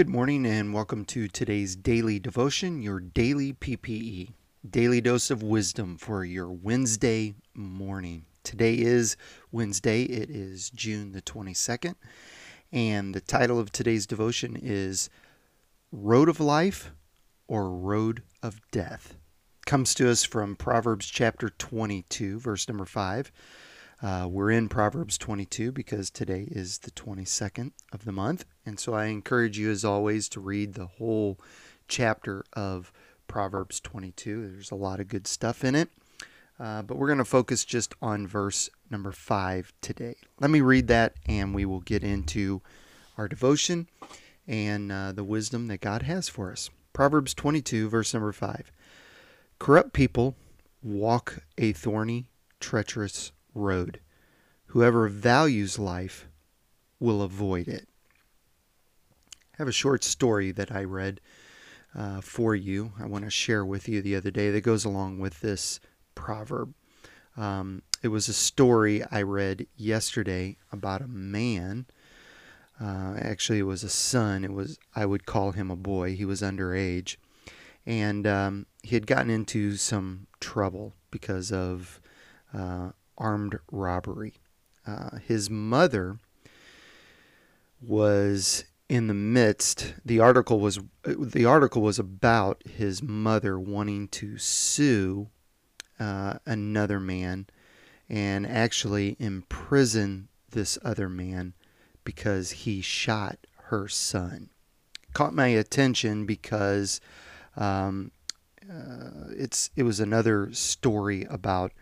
Good morning and welcome to today's daily devotion, your daily PPE, daily dose of wisdom for your Wednesday morning. Today is Wednesday, it is June the 22nd, and the title of today's devotion is Road of Life or Road of Death. Comes to us from Proverbs chapter 22, verse number 5. Uh, we're in Proverbs 22 because today is the 22nd of the month. And so I encourage you, as always, to read the whole chapter of Proverbs 22. There's a lot of good stuff in it. Uh, but we're going to focus just on verse number 5 today. Let me read that and we will get into our devotion and uh, the wisdom that God has for us. Proverbs 22, verse number 5. Corrupt people walk a thorny, treacherous road. Whoever values life will avoid it. I have a short story that I read uh, for you. I want to share with you the other day that goes along with this proverb. Um, it was a story I read yesterday about a man. Uh, actually, it was a son. It was I would call him a boy. He was underage, and um, he had gotten into some trouble because of uh, armed robbery. Uh, his mother was in the midst. The article was the article was about his mother wanting to sue uh, another man and actually imprison this other man because he shot her son. Caught my attention because um, uh, it's it was another story about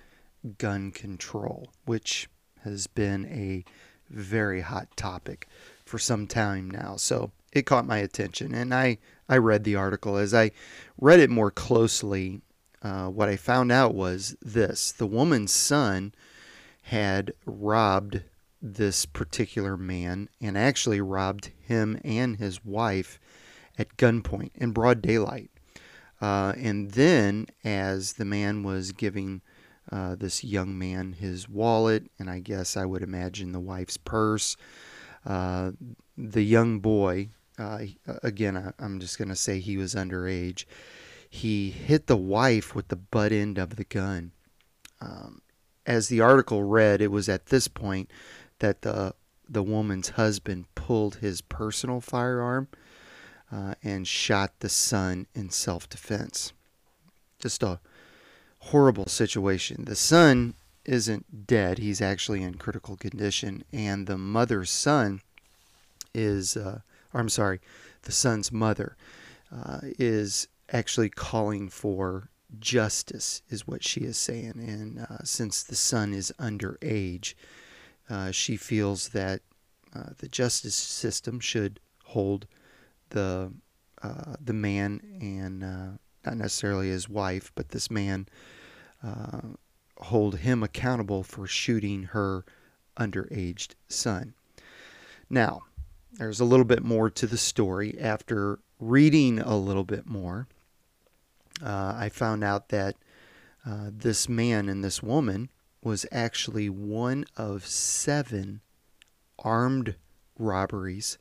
gun control, which has been a very hot topic for some time now. So it caught my attention, and I, I read the article. As I read it more closely, uh, what I found out was this the woman's son had robbed this particular man and actually robbed him and his wife at gunpoint in broad daylight. Uh, and then, as the man was giving uh, this young man his wallet, and I guess I would imagine the wife's purse. Uh, the young boy, uh, again, I, am just going to say he was underage. He hit the wife with the butt end of the gun. Um, as the article read, it was at this point that the the woman's husband pulled his personal firearm uh, and shot the son in self defense. Just a horrible situation. The son isn't dead, he's actually in critical condition, and the mother's son is, uh, I'm sorry, the son's mother uh, is actually calling for justice, is what she is saying. And uh, since the son is underage, uh, she feels that uh, the justice system should hold the uh, the man and not necessarily his wife, but this man uh, hold him accountable for shooting her underaged son. Now, there's a little bit more to the story. After reading a little bit more, uh, I found out that uh, this man and this woman was actually one of seven armed robberies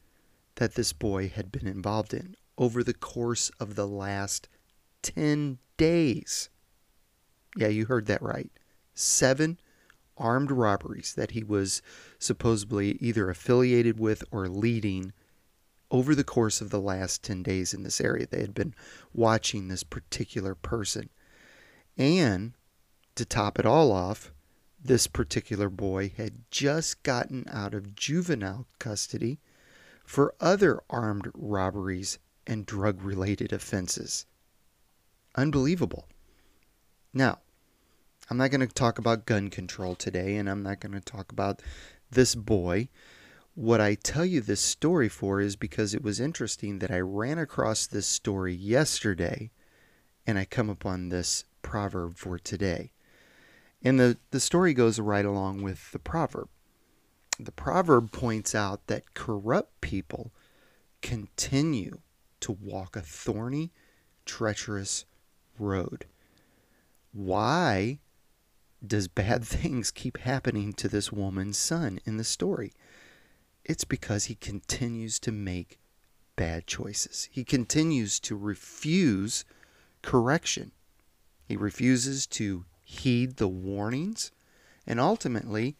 that this boy had been involved in over the course of the last 10 days. Yeah, you heard that right. Seven armed robberies that he was supposedly either affiliated with or leading over the course of the last 10 days in this area. They had been watching this particular person. And to top it all off, this particular boy had just gotten out of juvenile custody for other armed robberies and drug related offenses. Unbelievable. Now, I'm not going to talk about gun control today, and I'm not going to talk about this boy. What I tell you this story for is because it was interesting that I ran across this story yesterday and I come upon this proverb for today. And the, the story goes right along with the proverb. The proverb points out that corrupt people continue to walk a thorny, treacherous road. Why does bad things keep happening to this woman's son in the story? It's because he continues to make bad choices. He continues to refuse correction. He refuses to heed the warnings, and ultimately,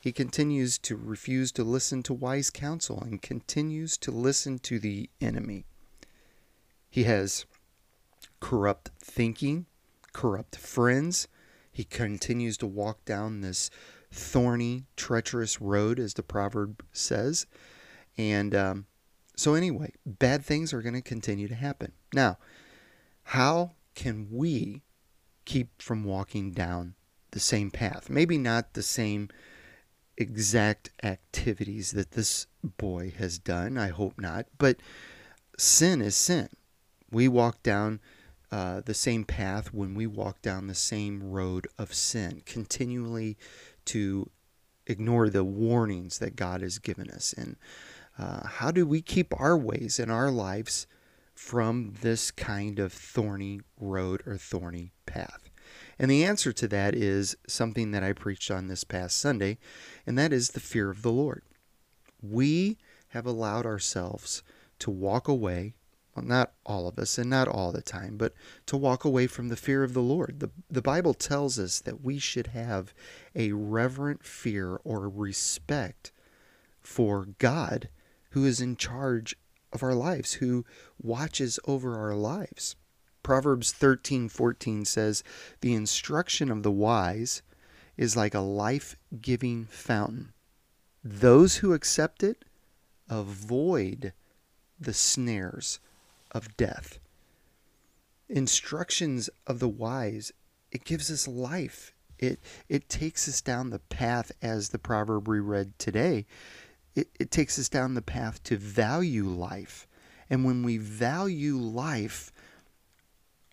he continues to refuse to listen to wise counsel and continues to listen to the enemy. He has corrupt thinking, corrupt friends. He continues to walk down this thorny, treacherous road, as the proverb says. And um, so, anyway, bad things are going to continue to happen. Now, how can we keep from walking down the same path? Maybe not the same exact activities that this boy has done. I hope not. But sin is sin. We walk down uh, the same path when we walk down the same road of sin, continually to ignore the warnings that God has given us. And uh, how do we keep our ways and our lives from this kind of thorny road or thorny path? And the answer to that is something that I preached on this past Sunday, and that is the fear of the Lord. We have allowed ourselves to walk away well, not all of us and not all the time, but to walk away from the fear of the Lord. The, the Bible tells us that we should have a reverent fear or respect for God who is in charge of our lives, who watches over our lives. Proverbs 13:14 says, "The instruction of the wise is like a life-giving fountain. Those who accept it avoid the snares of death. Instructions of the wise, it gives us life. It it takes us down the path as the proverb we read today. It, it takes us down the path to value life. And when we value life,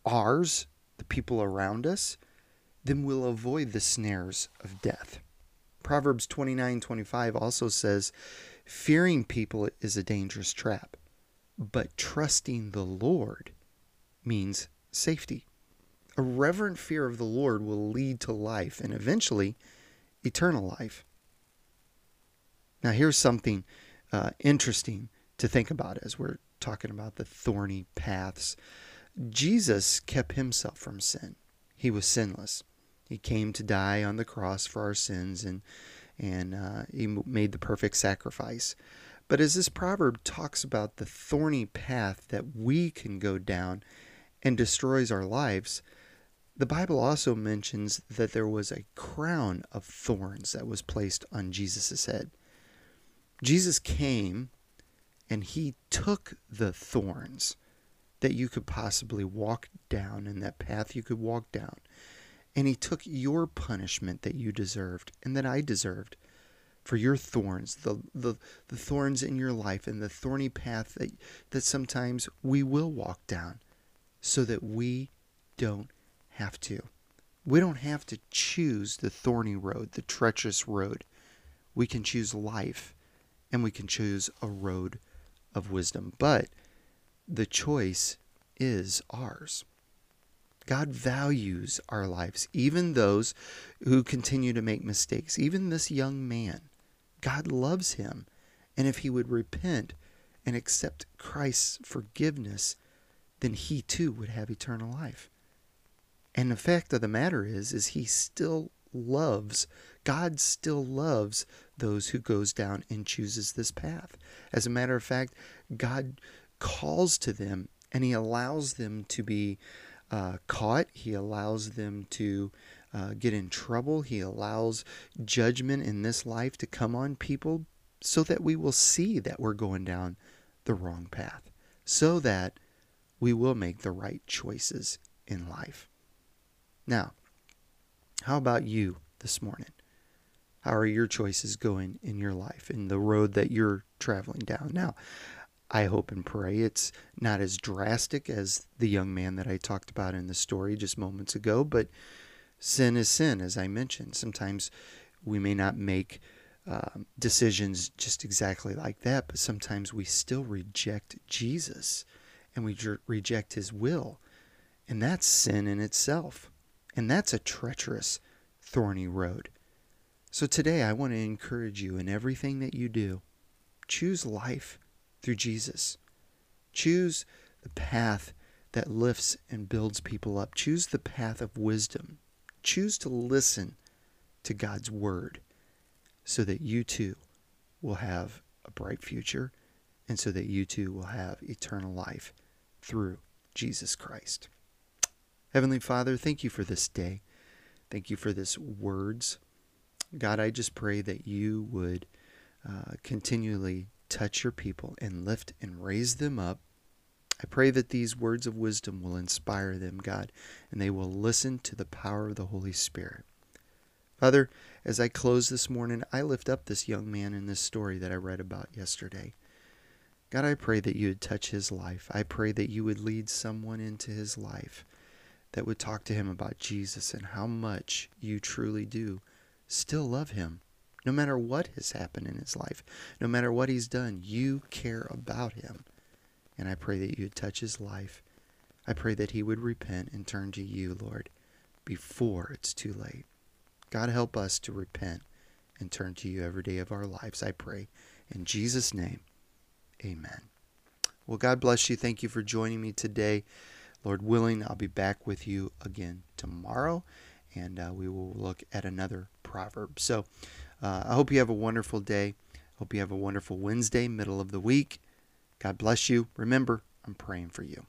ours, the people around us, then we'll avoid the snares of death. Proverbs 29:25 also says, "Fearing people is a dangerous trap." But trusting the Lord means safety. A reverent fear of the Lord will lead to life and eventually eternal life. Now, here's something uh, interesting to think about as we're talking about the thorny paths. Jesus kept himself from sin, he was sinless. He came to die on the cross for our sins and, and uh, he made the perfect sacrifice. But as this proverb talks about the thorny path that we can go down and destroys our lives, the Bible also mentions that there was a crown of thorns that was placed on Jesus' head. Jesus came and he took the thorns that you could possibly walk down and that path you could walk down. And he took your punishment that you deserved and that I deserved for your thorns, the, the, the thorns in your life and the thorny path that, that sometimes we will walk down so that we don't have to. We don't have to choose the thorny road, the treacherous road. We can choose life and we can choose a road of wisdom. But the choice is ours. God values our lives, even those who continue to make mistakes, even this young man. God loves him. And if he would repent and accept Christ's forgiveness, then he too would have eternal life. And the fact of the matter is is he still loves God still loves those who goes down and chooses this path. As a matter of fact, God calls to them and he allows them to be uh, caught. He allows them to uh, get in trouble. He allows judgment in this life to come on people so that we will see that we're going down the wrong path, so that we will make the right choices in life. Now, how about you this morning? How are your choices going in your life, in the road that you're traveling down? Now, I hope and pray it's not as drastic as the young man that I talked about in the story just moments ago, but sin is sin, as I mentioned. Sometimes we may not make uh, decisions just exactly like that, but sometimes we still reject Jesus and we jer- reject his will. And that's sin in itself. And that's a treacherous, thorny road. So today I want to encourage you in everything that you do, choose life through Jesus. Choose the path that lifts and builds people up. Choose the path of wisdom. Choose to listen to God's word so that you too will have a bright future and so that you too will have eternal life through Jesus Christ. Heavenly Father, thank you for this day. Thank you for this words. God, I just pray that you would uh, continually touch your people and lift and raise them up. I pray that these words of wisdom will inspire them, God, and they will listen to the power of the Holy Spirit. Father, as I close this morning, I lift up this young man in this story that I read about yesterday. God, I pray that you would touch his life. I pray that you would lead someone into his life that would talk to him about Jesus and how much you truly do still love him. No matter what has happened in his life, no matter what he's done, you care about him. And I pray that you would touch his life. I pray that he would repent and turn to you, Lord, before it's too late. God, help us to repent and turn to you every day of our lives, I pray. In Jesus' name, amen. Well, God bless you. Thank you for joining me today. Lord willing, I'll be back with you again tomorrow, and uh, we will look at another proverb. So uh, I hope you have a wonderful day. Hope you have a wonderful Wednesday, middle of the week. God bless you. Remember, I'm praying for you.